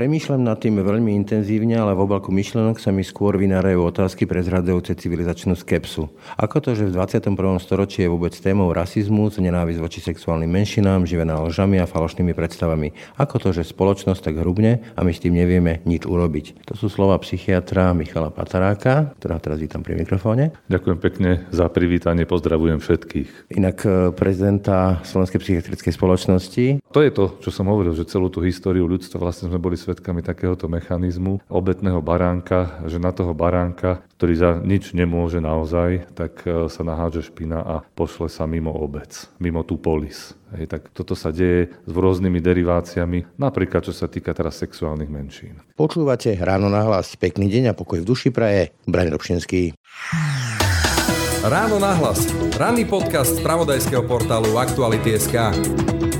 Premýšľam nad tým veľmi intenzívne, ale v obalku myšlenok sa mi skôr vynárajú otázky prezradzujúce civilizačnú skepsu. Ako to, že v 21. storočí je vôbec témou rasizmus, nenávisť voči sexuálnym menšinám, živená lžami a falošnými predstavami? Ako to, že spoločnosť tak hrubne a my s tým nevieme nič urobiť? To sú slova psychiatra Michala Pataráka, ktorá teraz vítam pri mikrofóne. Ďakujem pekne za privítanie, pozdravujem všetkých. Inak e, prezidenta Slovenskej psychiatrickej spoločnosti. To je to, čo som hovoril, že celú tú históriu ľudstva vlastne sme boli svetkami takéhoto mechanizmu obetného baránka, že na toho baránka, ktorý za nič nemôže naozaj, tak e, sa nahádže špina a pošle sa mimo obec, mimo tú polis. Hej, tak toto sa deje s rôznymi deriváciami, napríklad čo sa týka teraz sexuálnych menšín. Počúvate ráno na hlas. Pekný deň a pokoj v duši praje. Braň Robšinský. Ráno nahlas. Ranný podcast z pravodajského portálu Aktuality.sk.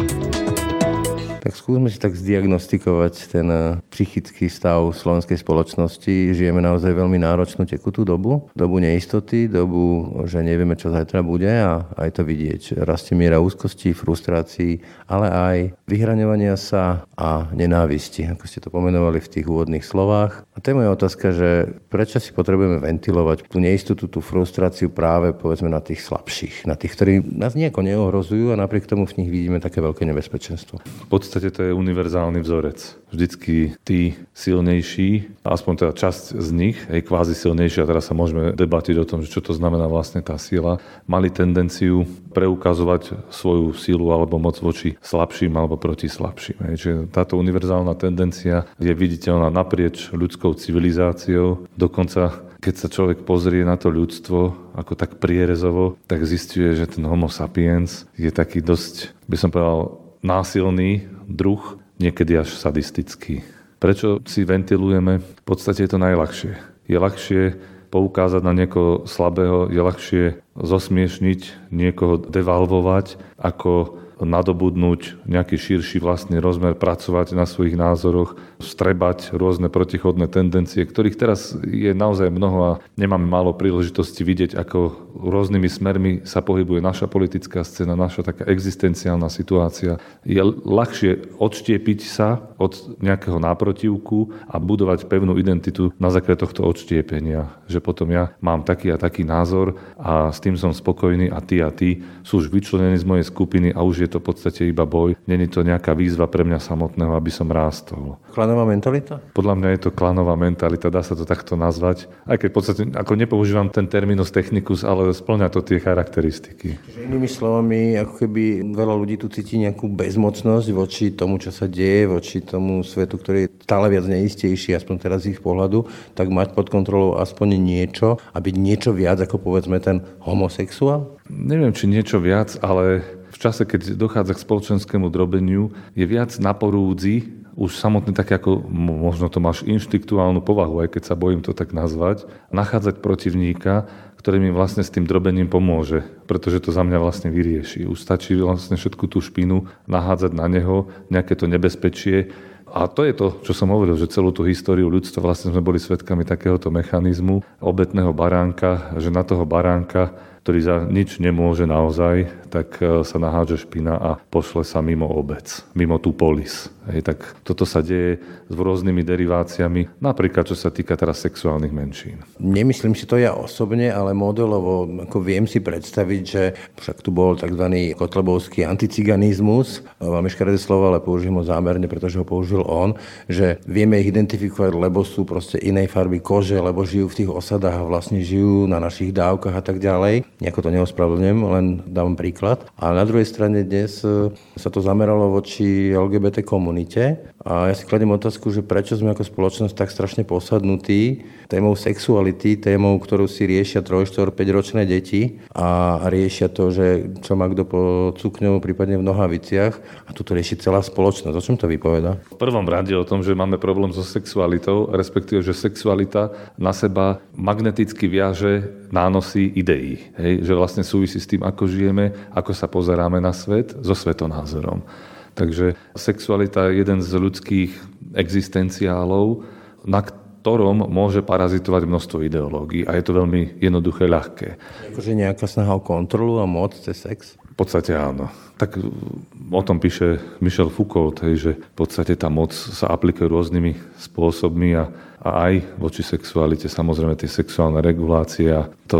Tak skúsme si tak zdiagnostikovať ten eh, psychický stav slovenskej spoločnosti. Žijeme naozaj veľmi náročnú tekutú dobu, dobu neistoty, dobu, že nevieme, čo zajtra bude a aj to vidieť. Rastie miera úzkosti, frustrácií, ale aj vyhraňovania sa a nenávisti, ako ste to pomenovali v tých úvodných slovách. A to je moja otázka, že prečo si potrebujeme ventilovať tú neistotu, tú frustráciu práve povedzme na tých slabších, na tých, ktorí nás nejako neohrozujú a napriek tomu v nich vidíme také veľké nebezpečenstvo. V podstate to je univerzálny vzorec. Vždycky tí silnejší, aspoň teda časť z nich, je kvázi silnejší, a teraz sa môžeme debatiť o tom, čo to znamená vlastne tá sila, mali tendenciu preukazovať svoju silu alebo moc voči slabším alebo proti slabším. Čiže táto univerzálna tendencia je viditeľná naprieč ľudskou civilizáciou, dokonca keď sa človek pozrie na to ľudstvo ako tak prierezovo, tak zistuje, že ten homo sapiens je taký dosť, by som povedal, násilný druh, niekedy až sadistický. Prečo si ventilujeme? V podstate je to najľahšie. Je ľahšie poukázať na niekoho slabého, je ľahšie zosmiešniť, niekoho devalvovať, ako nadobudnúť nejaký širší vlastný rozmer, pracovať na svojich názoroch, strebať rôzne protichodné tendencie, ktorých teraz je naozaj mnoho a nemáme málo príležitosti vidieť, ako rôznymi smermi sa pohybuje naša politická scéna, naša taká existenciálna situácia. Je ľahšie odštiepiť sa od nejakého náprotivku a budovať pevnú identitu na základe tohto odštiepenia. Že potom ja mám taký a taký názor a s tým som spokojný a ty a ty sú už vyčlenení z mojej skupiny a už je to v podstate iba boj. Není to nejaká výzva pre mňa samotného, aby som rástol. Klanová mentalita? Podľa mňa je to klanová mentalita, dá sa to takto nazvať. Aj keď v podstate, ako nepoužívam ten terminus technicus, ale splňa to tie charakteristiky. Čiže inými slovami, ako keby veľa ľudí tu cíti nejakú bezmocnosť voči tomu, čo sa deje, voči tomu svetu, ktorý je stále viac neistejší, aspoň teraz z ich pohľadu, tak mať pod kontrolou aspoň niečo a byť niečo viac ako povedzme ten homosexuál? Neviem, či niečo viac, ale čase, keď dochádza k spoločenskému drobeniu, je viac na porúdzi, už samotný tak ako, možno to máš inštiktuálnu povahu, aj keď sa bojím to tak nazvať, nachádzať protivníka, ktorý mi vlastne s tým drobením pomôže, pretože to za mňa vlastne vyrieši. Už stačí vlastne všetku tú špinu nahádzať na neho, nejaké to nebezpečie, a to je to, čo som hovoril, že celú tú históriu ľudstva vlastne sme boli svetkami takéhoto mechanizmu obetného baránka, že na toho baránka ktorý za nič nemôže naozaj, tak e, sa nahádže špina a pošle sa mimo obec, mimo tú polis. Hej, tak toto sa deje s rôznymi deriváciami, napríklad čo sa týka teraz sexuálnych menšín. Nemyslím si to ja osobne, ale modelovo ako viem si predstaviť, že však tu bol tzv. kotlebovský anticiganizmus, máme škaredé slovo, ale použijem ho zámerne, pretože ho použil on, že vieme ich identifikovať, lebo sú proste inej farby kože, lebo žijú v tých osadách a vlastne žijú na našich dávkach a tak ďalej nejako to neospravedlňujem, len dávam príklad. A na druhej strane dnes e, sa to zameralo voči LGBT komunite a ja si kladím otázku, že prečo sme ako spoločnosť tak strašne posadnutí témou sexuality, témou, ktorú si riešia 3, 4, 5 ročné deti a riešia to, že čo má kto po cukňou, prípadne v nohaviciach a tu to rieši celá spoločnosť. O čom to vypoveda? V prvom rade o tom, že máme problém so sexualitou, respektíve, že sexualita na seba magneticky viaže nánosy ideí. Hej? Že vlastne súvisí s tým, ako žijeme, ako sa pozeráme na svet, so svetonázorom. Takže sexualita je jeden z ľudských existenciálov, na ktorom môže parazitovať množstvo ideológií a je to veľmi jednoduché, ľahké. Akože nejaká snaha o kontrolu a moc cez sex? V podstate áno. Tak o tom píše Michel Foucault, hej, že v podstate tá moc sa aplikuje rôznymi spôsobmi a a aj voči sexualite. Samozrejme, tie sexuálne regulácia, to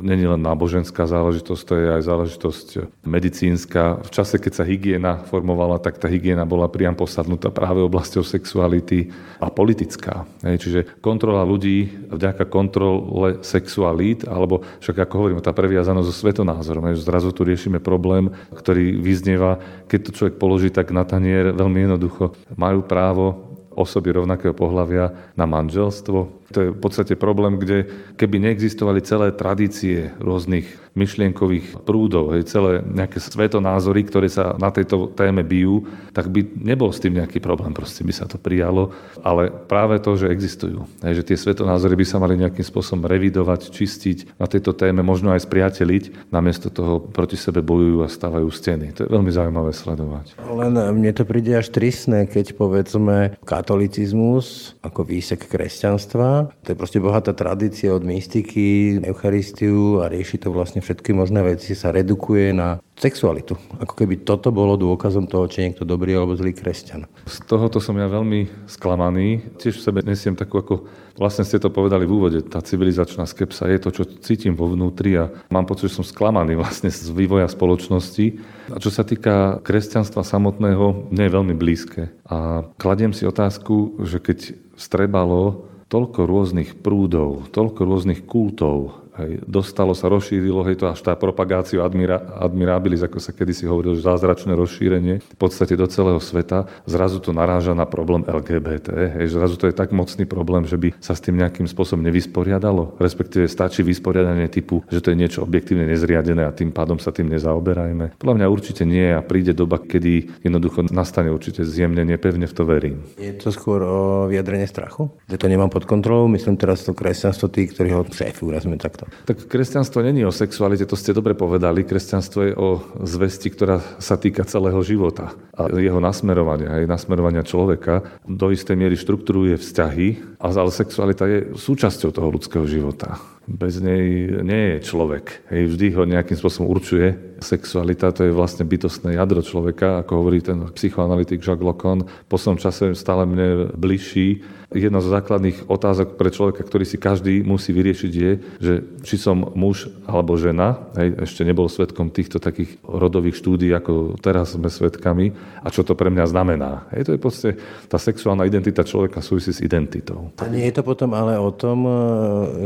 není len náboženská záležitosť, to je aj záležitosť medicínska. V čase, keď sa hygiena formovala, tak tá hygiena bola priam posadnutá práve oblasťou sexuality a politická. Čiže kontrola ľudí vďaka kontrole sexualít, alebo však ako hovorím, tá previazanosť so svetonázorom. Zrazu tu riešime problém, ktorý vyznieva, keď to človek položí tak na tanier, veľmi jednoducho. Majú právo osoby rovnakého pohľavia na manželstvo, to je v podstate problém, kde keby neexistovali celé tradície rôznych myšlienkových prúdov, hej, celé nejaké svetonázory, ktoré sa na tejto téme bijú, tak by nebol s tým nejaký problém, proste by sa to prijalo. Ale práve to, že existujú, hej, že tie svetonázory by sa mali nejakým spôsobom revidovať, čistiť na tejto téme, možno aj spriateliť, namiesto toho proti sebe bojujú a stavajú steny. To je veľmi zaujímavé sledovať. Len mne to príde až tristné, keď povedzme katolicizmus ako výsek kresťanstva to je proste bohatá tradícia od mystiky, eucharistiu a rieši to vlastne všetky možné veci, sa redukuje na sexualitu. Ako keby toto bolo dôkazom toho, či je niekto dobrý alebo zlý kresťan. Z tohoto som ja veľmi sklamaný. Tiež v sebe nesiem takú, ako vlastne ste to povedali v úvode, tá civilizačná skepsa je to, čo cítim vo vnútri a mám pocit, že som sklamaný vlastne z vývoja spoločnosti. A čo sa týka kresťanstva samotného, nie je veľmi blízke. A kladiem si otázku, že keď strebalo toľko rôznych prúdov, toľko rôznych kultov, Hej, dostalo sa, rozšírilo, hej, to až tá propagáciu admira, admirabilis, ako sa kedysi hovorilo, že zázračné rozšírenie v podstate do celého sveta, zrazu to naráža na problém LGBT. Hej, zrazu to je tak mocný problém, že by sa s tým nejakým spôsobom nevysporiadalo, respektíve stačí vysporiadanie typu, že to je niečo objektívne nezriadené a tým pádom sa tým nezaoberajme. Podľa mňa určite nie a príde doba, kedy jednoducho nastane určite zjemnenie, pevne v to verím. Je to skôr o vyjadrenie strachu? Že to nemám pod kontrolou, myslím teraz to kresťanstvo, tí, ktorí ho šéfujú, takto kresťanstvo? Tak kresťanstvo není o sexualite, to ste dobre povedali. Kresťanstvo je o zvesti, ktorá sa týka celého života a jeho nasmerovania, aj nasmerovania človeka. Do istej miery štruktúruje vzťahy, ale sexualita je súčasťou toho ľudského života. Bez nej nie je človek. Hej, vždy ho nejakým spôsobom určuje. Sexualita to je vlastne bytostné jadro človeka, ako hovorí ten psychoanalytik Jacques Lacan. V poslednom čase stále mne bližší jedna z základných otázok pre človeka, ktorý si každý musí vyriešiť je, že či som muž alebo žena, hej, ešte nebol svetkom týchto takých rodových štúdí, ako teraz sme svetkami, a čo to pre mňa znamená. Hej, to je proste tá sexuálna identita človeka súvisí s identitou. A nie je to potom ale o tom, e,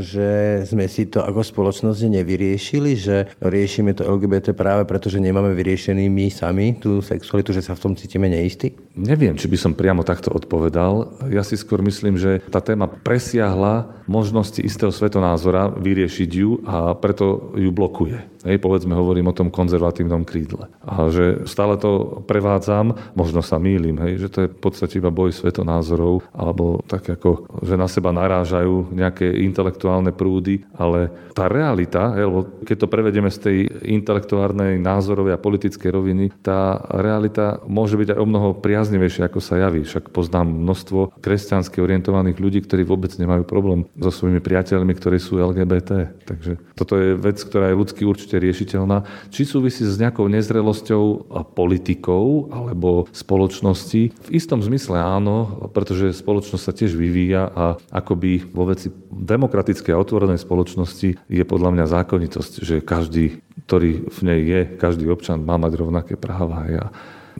že sme si to ako spoločnosť nevyriešili, že riešime to LGBT práve preto, že nemáme vyriešený my sami tú sexualitu, že sa v tom cítime neistí? Neviem, či by som priamo takto odpovedal. Ja si skôr myslím, že tá téma presiahla možnosti istého svetonázora vyriešiť ju a preto ju blokuje. Hej, povedzme, hovorím o tom konzervatívnom krídle. A že stále to prevádzam, možno sa mýlim, hej, že to je v podstate iba boj svetonázorov, alebo tak ako, že na seba narážajú nejaké intelektuálne prúdy, ale tá realita, hej, lebo keď to prevedieme z tej intelektuálnej, názorovej a politickej roviny, tá realita môže byť aj o mnoho priaznivejšia, ako sa javí. Však poznám množstvo kresťansky orientovaných ľudí, ktorí vôbec nemajú problém so svojimi priateľmi, ktorí sú LGBT. Takže toto je vec, ktorá je ľudský určite riešiteľná. Či súvisí s nejakou nezrelosťou politikou alebo spoločnosti? V istom zmysle áno, pretože spoločnosť sa tiež vyvíja a akoby vo veci demokratickej a otvorenej spoločnosti je podľa mňa zákonitosť, že každý, ktorý v nej je, každý občan má mať rovnaké práva. Ja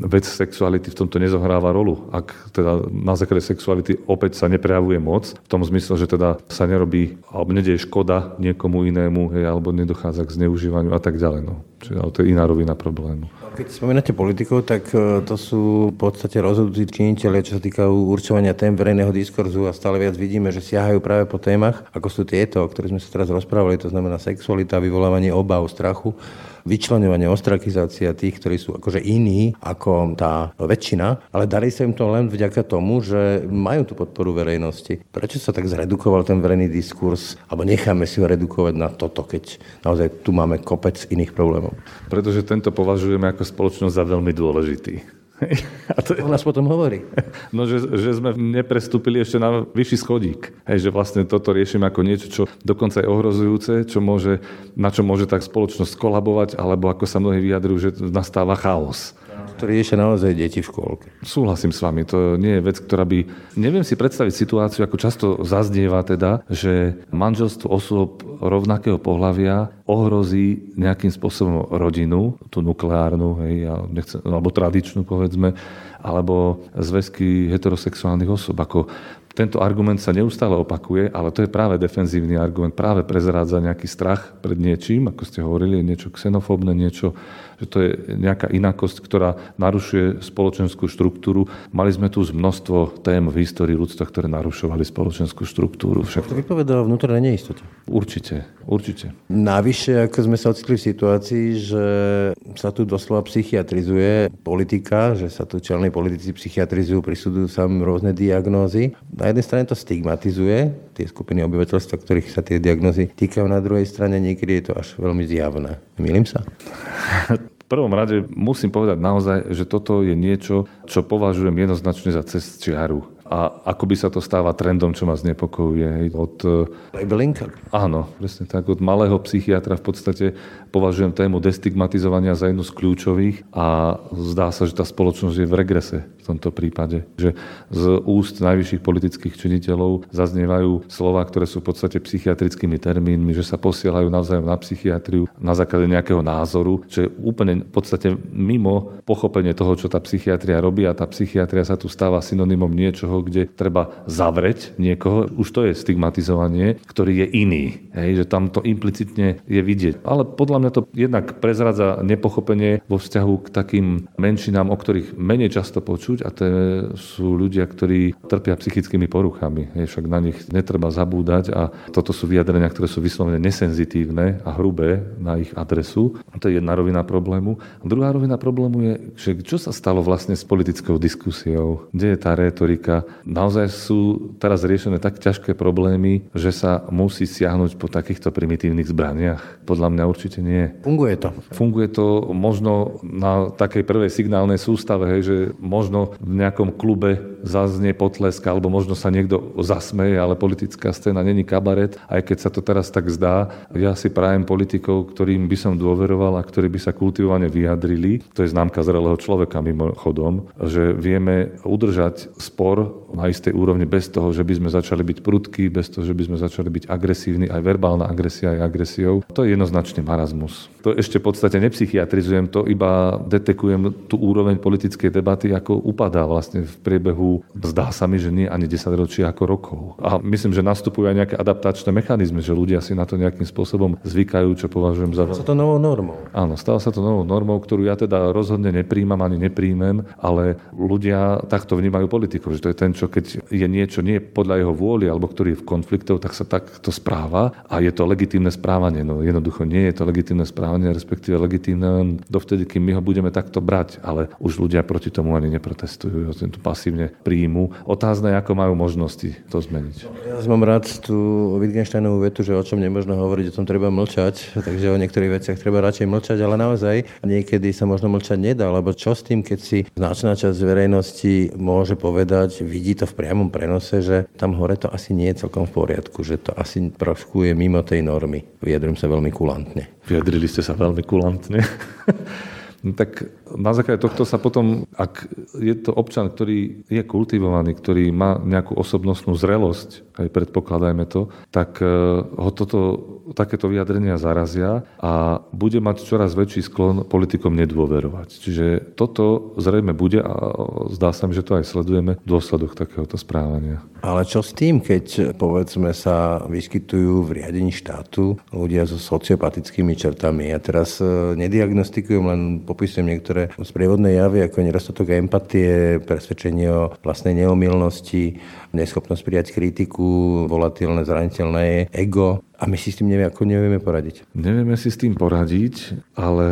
vec sexuality v tomto nezohráva rolu. Ak teda na základe sexuality opäť sa neprejavuje moc, v tom zmysle, že teda sa nerobí alebo nedieje škoda niekomu inému, hej, alebo nedochádza k zneužívaniu a tak ďalej. No. Čiže to je iná rovina problému. Keď spomínate politikov, tak e, to sú v podstate rozhodujúci činiteľe, čo sa týkajú určovania tém verejného diskurzu a stále viac vidíme, že siahajú práve po témach, ako sú tieto, o ktorých sme sa teraz rozprávali, to znamená sexualita, vyvolávanie obav, strachu vyčlenovanie, ostrakizácia tých, ktorí sú akože iní ako tá väčšina, ale darí sa im to len vďaka tomu, že majú tú podporu verejnosti. Prečo sa tak zredukoval ten verejný diskurs, alebo necháme si ho redukovať na toto, keď naozaj tu máme kopec iných problémov? Pretože tento považujeme ako spoločnosť za veľmi dôležitý. A to, o nás potom hovorí. No, že, že sme neprestúpili ešte na vyšší schodík. Hej, že vlastne toto riešime ako niečo, čo dokonca je ohrozujúce, čo môže, na čo môže tak spoločnosť kolabovať, alebo ako sa mnohí vyjadrujú, že nastáva chaos ktorý riešia naozaj deti v škôlke. Súhlasím s vami, to nie je vec, ktorá by... Neviem si predstaviť situáciu, ako často zaznieva teda, že manželstvo osôb rovnakého pohľavia ohrozí nejakým spôsobom rodinu, tú nukleárnu, hej, nechcem, alebo tradičnú povedzme, alebo zväzky heterosexuálnych osob. Ako tento argument sa neustále opakuje, ale to je práve defenzívny argument, práve prezrádza nejaký strach pred niečím, ako ste hovorili, niečo xenofóbne, niečo, že to je nejaká inakosť, ktorá narušuje spoločenskú štruktúru. Mali sme tu množstvo tém v histórii ľudstva, ktoré narušovali spoločenskú štruktúru. Však... To vypovedá o vnútornej neistote. Určite, určite. Navyše, ako sme sa ocitli v situácii, že sa tu doslova psychiatrizuje politika, že sa tu čelní politici psychiatrizujú, prisúdujú sa rôzne diagnózy. Na jednej strane to stigmatizuje tie skupiny obyvateľstva, ktorých sa tie diagnozy týkajú, na druhej strane niekedy je to až veľmi zjavné. Milím sa? Prvom rade musím povedať naozaj, že toto je niečo, čo považujem jednoznačne za cez čiaru a ako by sa to stáva trendom, čo ma znepokojuje. Od, Labeling? Áno, presne tak. Od malého psychiatra v podstate považujem tému destigmatizovania za jednu z kľúčových a zdá sa, že tá spoločnosť je v regrese v tomto prípade. Že z úst najvyšších politických činiteľov zaznievajú slova, ktoré sú v podstate psychiatrickými termínmi, že sa posielajú navzájom na psychiatriu na základe nejakého názoru, čo je úplne v podstate mimo pochopenie toho, čo tá psychiatria robí a tá psychiatria sa tu stáva synonymom niečoho, kde treba zavrieť niekoho, už to je stigmatizovanie, ktorý je iný. Hej, že tam to implicitne je vidieť. Ale podľa mňa to jednak prezradza nepochopenie vo vzťahu k takým menšinám, o ktorých menej často počuť a to sú ľudia, ktorí trpia psychickými poruchami. Hej, však na nich netreba zabúdať a toto sú vyjadrenia, ktoré sú vyslovene nesenzitívne a hrubé na ich adresu. To je jedna rovina problému. A druhá rovina problému je, že čo sa stalo vlastne s politickou diskusiou? Kde je tá retorika? naozaj sú teraz riešené tak ťažké problémy, že sa musí siahnuť po takýchto primitívnych zbraniach? Podľa mňa určite nie. Funguje to. Funguje to možno na takej prvej signálnej sústave, hej, že možno v nejakom klube zaznie potlesk, alebo možno sa niekto zasmeje, ale politická scéna není kabaret, aj keď sa to teraz tak zdá. Ja si prajem politikov, ktorým by som dôveroval a ktorí by sa kultivovane vyjadrili. To je známka zrelého človeka mimochodom, že vieme udržať spor na istej úrovni bez toho, že by sme začali byť prudkí, bez toho, že by sme začali byť agresívni, aj verbálna agresia je agresiou. To je jednoznačný marazmus. To ešte v podstate nepsychiatrizujem, to iba detekujem tú úroveň politickej debaty, ako upadá vlastne v priebehu, zdá sa mi, že nie ani 10 ročí ako rokov. A myslím, že nastupujú aj nejaké adaptačné mechanizmy, že ľudia si na to nejakým spôsobom zvykajú, čo považujem za... Stalo sa to novou normou. Áno, stalo sa to novou normou, ktorú ja teda rozhodne nepríjmam ani nepríjmem, ale ľudia takto vnímajú politiku, že to je ten, čo keď je niečo nie podľa jeho vôly alebo ktorý je v konfliktov, tak sa takto správa a je to legitímne správanie. No jednoducho nie je to legitímne správanie, respektíve legitímne dovtedy, kým my ho budeme takto brať, ale už ľudia proti tomu ani neprotestujú, to pasívne príjmu. Otázne, ako majú možnosti to zmeniť. Ja mám rád tú Wittgensteinovú vetu, že o čom nemôžno hovoriť, o tom treba mlčať, takže o niektorých veciach treba radšej mlčať, ale naozaj niekedy sa možno mlčať nedá, lebo čo s tým, keď si značná časť verejnosti môže povedať, vidí to v priamom prenose, že tam hore to asi nie je celkom v poriadku, že to asi trošku je mimo tej normy. Vyjadrujem sa veľmi kulantne. Vyjadrili ste sa veľmi kulantne. No tak na základe tohto sa potom, ak je to občan, ktorý je kultivovaný, ktorý má nejakú osobnostnú zrelosť, aj predpokladajme to, tak e, ho toto, takéto vyjadrenia zarazia a bude mať čoraz väčší sklon politikom nedôverovať. Čiže toto zrejme bude a zdá sa mi, že to aj sledujeme, dôsledok takéhoto správania. Ale čo s tým, keď povedzme sa vyskytujú v riadení štátu ľudia so sociopatickými čertami? Ja teraz e, nediagnostikujem, len popisujem niektoré sprievodné javy, ako nedostatok empatie, presvedčenie o vlastnej neomilnosti, neschopnosť prijať kritiku, volatilné, zraniteľné ego. A my si s tým nevie, ako nevieme poradiť. Nevieme si s tým poradiť, ale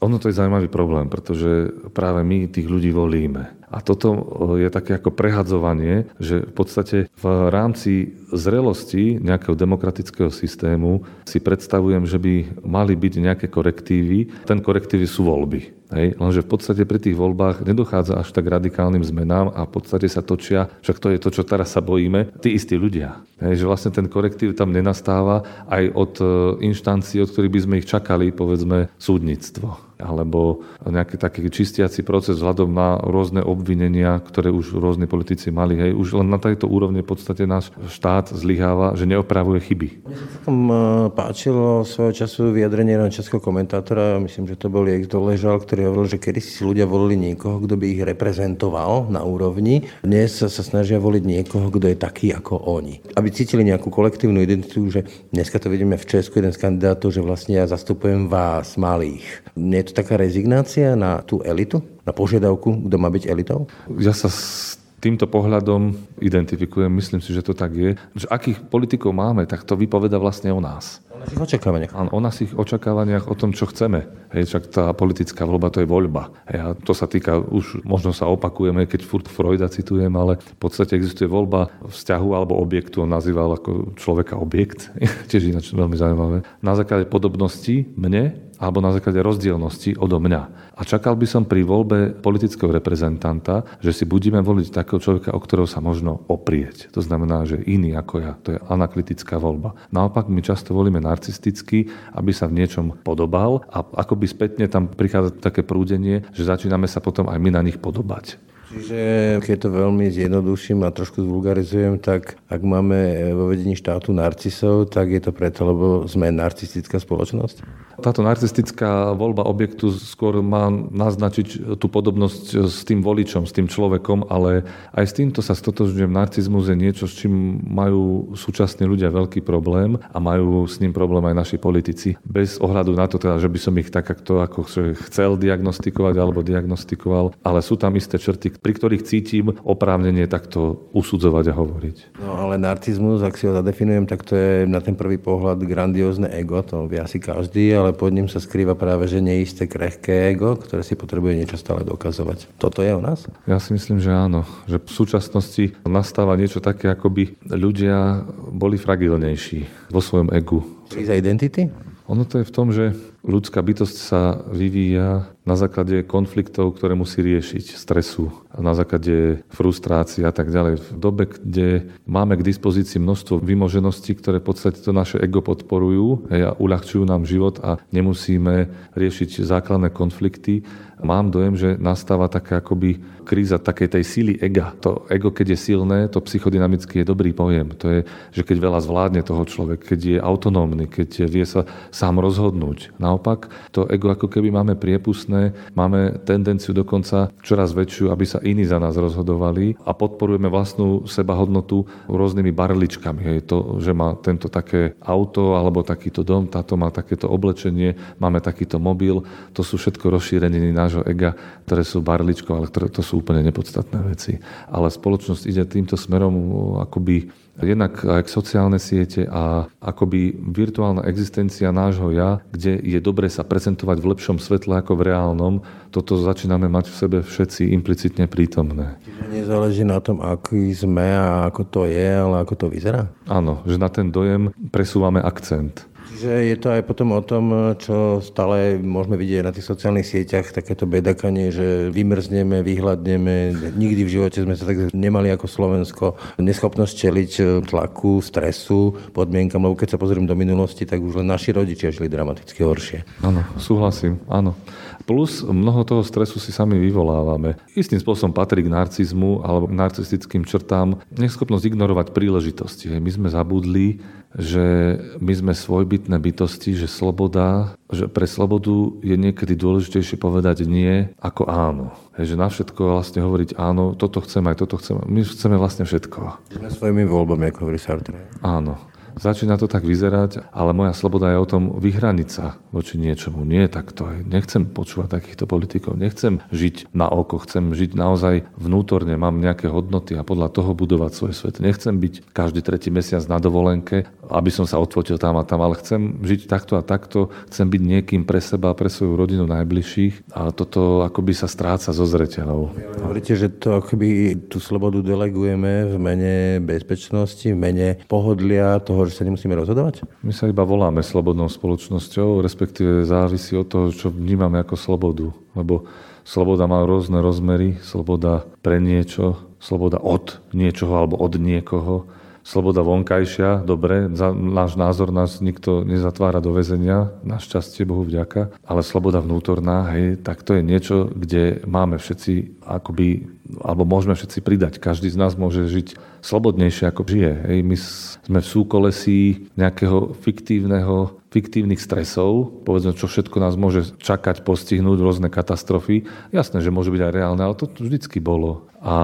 ono to je zaujímavý problém, pretože práve my tých ľudí volíme. A toto je také ako prehadzovanie, že v podstate v rámci zrelosti nejakého demokratického systému si predstavujem, že by mali byť nejaké korektívy. Ten korektívy sú voľby. Hej, lenže v podstate pri tých voľbách nedochádza až tak radikálnym zmenám a v podstate sa točia, však to je to, čo teraz sa bojíme, tí istí ľudia. Hej, že vlastne ten korektív tam nenastáva aj od e, inštancií, od ktorých by sme ich čakali, povedzme, súdnictvo alebo nejaký taký čistiaci proces vzhľadom na rôzne obvinenia, ktoré už rôzni politici mali. Hej. Už len na tejto úrovni v podstate náš štát zlyháva, že neopravuje chyby. Mne sa celkom e, páčilo svojho času vyjadrenie na českého komentátora, myslím, že to bol Jek Doležal, ktorý hovoril, že kedy si ľudia volili niekoho, kto by ich reprezentoval na úrovni. Dnes sa snažia voliť niekoho, kto je taký ako oni. Aby cítili nejakú kolektívnu identitu, že dneska to vidíme v Česku, jeden z kandidátov, že vlastne ja zastupujem vás, malých. Nie je to taká rezignácia na tú elitu, na požiadavku, kto má byť elitou? Ja sa s týmto pohľadom identifikujem, myslím si, že to tak je. Že akých politikov máme, tak to vypoveda vlastne o nás. Našich očakávaniach. Áno, o našich očakávaniach, o tom, čo chceme. Hej, však tá politická voľba to je voľba. Hej, a to sa týka, už možno sa opakujeme, keď furt Freuda citujem, ale v podstate existuje voľba vzťahu alebo objektu, on nazýval ako človeka objekt, tiež ináč veľmi zaujímavé. Na základe podobnosti mne alebo na základe rozdielnosti odo mňa. A čakal by som pri voľbe politického reprezentanta, že si budeme voliť takého človeka, o ktorého sa možno oprieť. To znamená, že iný ako ja. To je anaklitická voľba. Naopak my často volíme narcisticky, aby sa v niečom podobal a akoby spätne tam prichádza také prúdenie, že začíname sa potom aj my na nich podobať. Čiže keď to veľmi zjednoduším a trošku zvulgarizujem, tak ak máme vo vedení štátu narcisov, tak je to preto, lebo sme narcistická spoločnosť? Táto narcistická voľba objektu skôr má naznačiť tú podobnosť s tým voličom, s tým človekom, ale aj s týmto sa stotožňujem. Narcizmus je niečo, s čím majú súčasní ľudia veľký problém a majú s ním problém aj naši politici. Bez ohľadu na to, teda, že by som ich tak ako, ako chcel diagnostikovať alebo diagnostikoval, ale sú tam isté črty, pri ktorých cítim oprávnenie takto usudzovať a hovoriť. No ale narcizmus, ak si ho zadefinujem, tak to je na ten prvý pohľad grandiózne ego, to vie asi každý, ale pod ním sa skrýva práve že neisté krehké ego, ktoré si potrebuje niečo stále dokazovať. Toto je o nás? Ja si myslím, že áno. Že v súčasnosti nastáva niečo také, ako by ľudia boli fragilnejší vo svojom egu. Kríza identity? Ono to je v tom, že ľudská bytosť sa vyvíja na základe konfliktov, ktoré musí riešiť, stresu, na základe frustrácií a tak ďalej. V dobe, kde máme k dispozícii množstvo vymožeností, ktoré v podstate to naše ego podporujú a uľahčujú nám život a nemusíme riešiť základné konflikty, mám dojem, že nastáva taká akoby kríza takej tej síly ega. To ego, keď je silné, to psychodynamicky je dobrý pojem. To je, že keď veľa zvládne toho človek, keď je autonómny, keď vie sa sám rozhodnúť. Naopak, to ego ako keby máme priepustné, máme tendenciu dokonca čoraz väčšiu, aby sa iní za nás rozhodovali a podporujeme vlastnú sebahodnotu rôznymi barličkami. Hej, to, že má tento také auto alebo takýto dom, táto má takéto oblečenie, máme takýto mobil, to sú všetko rozšíreniny nášho ega, ktoré sú barličkou, ale ktoré, to sú úplne nepodstatné veci. Ale spoločnosť ide týmto smerom akoby jednak aj k sociálne siete a akoby virtuálna existencia nášho ja, kde je dobre sa prezentovať v lepšom svetle ako v reálnom, toto začíname mať v sebe všetci implicitne prítomné. Čiže nezáleží na tom, aký sme a ako to je, ale ako to vyzerá? Áno, že na ten dojem presúvame akcent. Čiže je to aj potom o tom, čo stále môžeme vidieť na tých sociálnych sieťach, takéto bedakanie, že vymrzneme, vyhľadneme. Nikdy v živote sme sa tak nemali ako Slovensko. Neschopnosť čeliť tlaku, stresu, podmienkam, lebo keď sa pozriem do minulosti, tak už len naši rodičia žili dramaticky horšie. Áno, súhlasím, áno. Plus mnoho toho stresu si sami vyvolávame. Istým spôsobom patrí k narcizmu alebo narcistickým črtám neschopnosť ignorovať príležitosti. My sme zabudli, že my sme svojbytné bytosti, že sloboda, že pre slobodu je niekedy dôležitejšie povedať nie ako áno. Hej, že na všetko vlastne hovoriť áno, toto chcem aj toto chcem. My chceme vlastne všetko. Sme svojimi voľbami, ako hovorí Sartre. Áno. Začína to tak vyzerať, ale moja sloboda je o tom vyhraniť sa voči niečomu. Nie takto. Nechcem počúvať takýchto politikov. Nechcem žiť na oko. Chcem žiť naozaj vnútorne. Mám nejaké hodnoty a podľa toho budovať svoj svet. Nechcem byť každý tretí mesiac na dovolenke, aby som sa odfotil tam a tam, ale chcem žiť takto a takto. Chcem byť niekým pre seba, pre svoju rodinu najbližších. A toto akoby sa stráca zo zreteľov. Hovoríte, že to akoby tú slobodu delegujeme v mene bezpečnosti, v mene pohodlia toho, že sa nemusíme rozhodovať? My sa iba voláme slobodnou spoločnosťou, respektíve závisí od toho, čo vnímame ako slobodu. Lebo sloboda má rôzne rozmery, sloboda pre niečo, sloboda od niečoho alebo od niekoho, sloboda vonkajšia, dobre, za náš názor nás nikto nezatvára do väzenia, našťastie, Bohu vďaka, ale sloboda vnútorná, hej, tak to je niečo, kde máme všetci akoby, alebo môžeme všetci pridať. Každý z nás môže žiť slobodnejšie, ako žije. Hej. My sme v súkolesí nejakého fiktívneho fiktívnych stresov, povedzme, čo všetko nás môže čakať, postihnúť, rôzne katastrofy. Jasné, že môže byť aj reálne, ale to vždycky bolo. A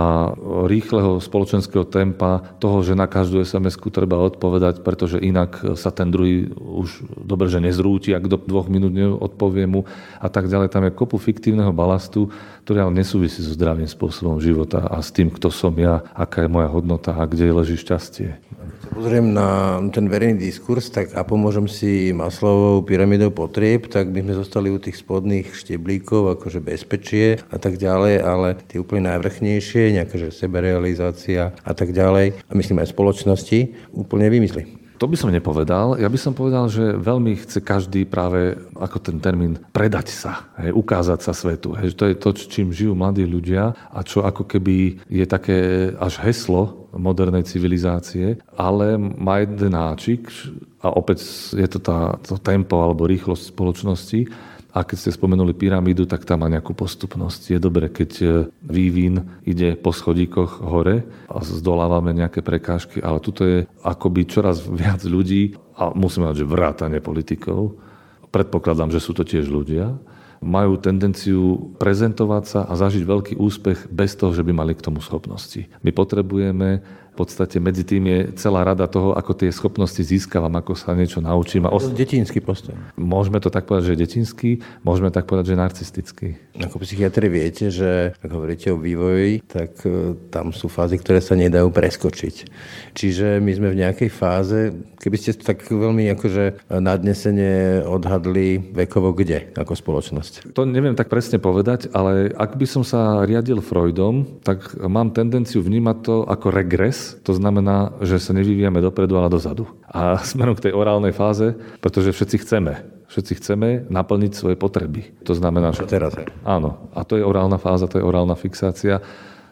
rýchleho spoločenského tempa, toho, že na každú SMS-ku treba odpovedať, pretože inak sa ten druhý už dobre, že nezrúti, ak do dvoch minút neodpovie mu a tak ďalej. Tam je kopu fiktívneho balastu, ktorý ale nesúvisí so zdravým spôsobom života a s tým, kto som ja, aká je moja hodnota a kde leží šťastie. Pozriem na ten verejný diskurs, tak a pomôžem si Maslovou pyramidou potrieb, tak by sme zostali u tých spodných šteblíkov, akože bezpečie a tak ďalej, ale tie úplne najvrchnejšie, nejaká že seberealizácia a tak ďalej, a myslím aj spoločnosti, úplne vymysli. To by som nepovedal. Ja by som povedal, že veľmi chce každý práve, ako ten termín, predať sa, hej, ukázať sa svetu. Hej. To je to, čím žijú mladí ľudia a čo ako keby je také až heslo modernej civilizácie, ale má jeden náčik a opäť je to tá, to tempo alebo rýchlosť spoločnosti, a keď ste spomenuli pyramídu, tak tam má nejakú postupnosť. Je dobre, keď e, vývin ide po schodíkoch hore a zdolávame nejaké prekážky, ale tuto je akoby čoraz viac ľudí, a musíme mať, že vrátane politikov, predpokladám, že sú to tiež ľudia, majú tendenciu prezentovať sa a zažiť veľký úspech bez toho, že by mali k tomu schopnosti. My potrebujeme podstate medzi tým je celá rada toho, ako tie schopnosti získavam, ako sa niečo naučím. A os... Detinský postoj. Môžeme to tak povedať, že je detinský, môžeme tak povedať, že je narcistický. Ako psychiatri viete, že ak hovoríte o vývoji, tak e, tam sú fázy, ktoré sa nedajú preskočiť. Čiže my sme v nejakej fáze, keby ste to tak veľmi akože nadnesene odhadli vekovo kde ako spoločnosť? To neviem tak presne povedať, ale ak by som sa riadil Freudom, tak mám tendenciu vnímať to ako regres, to znamená, že sa nevyvíjame dopredu, ale dozadu. A smerom k tej orálnej fáze, pretože všetci chceme. Všetci chceme naplniť svoje potreby. To znamená, že... Teraz. Áno. A to je orálna fáza, to je orálna fixácia.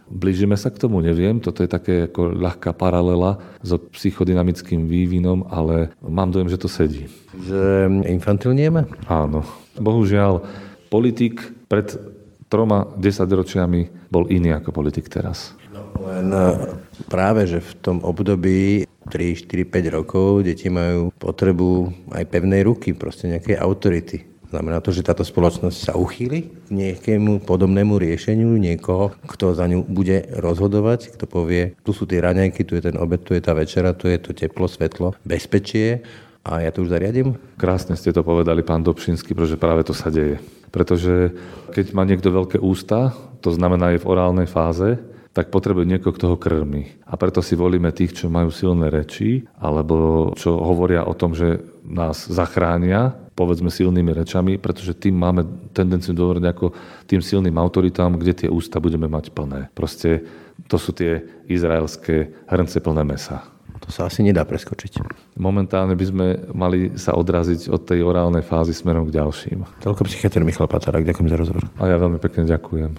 Blížime sa k tomu, neviem, toto je také ako ľahká paralela so psychodynamickým vývinom, ale mám dojem, že to sedí. Že infantilnieme? Áno. Bohužiaľ, politik pred troma desaťročiami bol iný ako politik teraz. Len e, práve, že v tom období 3, 4, 5 rokov deti majú potrebu aj pevnej ruky, proste nejakej autority. Znamená to, že táto spoločnosť sa uchýli k nejakému podobnému riešeniu niekoho, kto za ňu bude rozhodovať, kto povie, tu sú tie raňajky, tu je ten obed, tu je tá večera, tu je to teplo, svetlo, bezpečie a ja to už zariadím? Krásne ste to povedali, pán Dobšinský, pretože práve to sa deje. Pretože keď má niekto veľké ústa, to znamená je v orálnej fáze, tak potrebuje niekoho, kto ho krmi. A preto si volíme tých, čo majú silné reči, alebo čo hovoria o tom, že nás zachránia, povedzme silnými rečami, pretože tým máme tendenciu dôveriť ako tým silným autoritám, kde tie ústa budeme mať plné. Proste to sú tie izraelské hrnce plné mesa. To sa asi nedá preskočiť. Momentálne by sme mali sa odraziť od tej orálnej fázy smerom k ďalším. Toľko psychiatr Michal Patarák, ďakujem za rozhovor. A ja veľmi pekne ďakujem.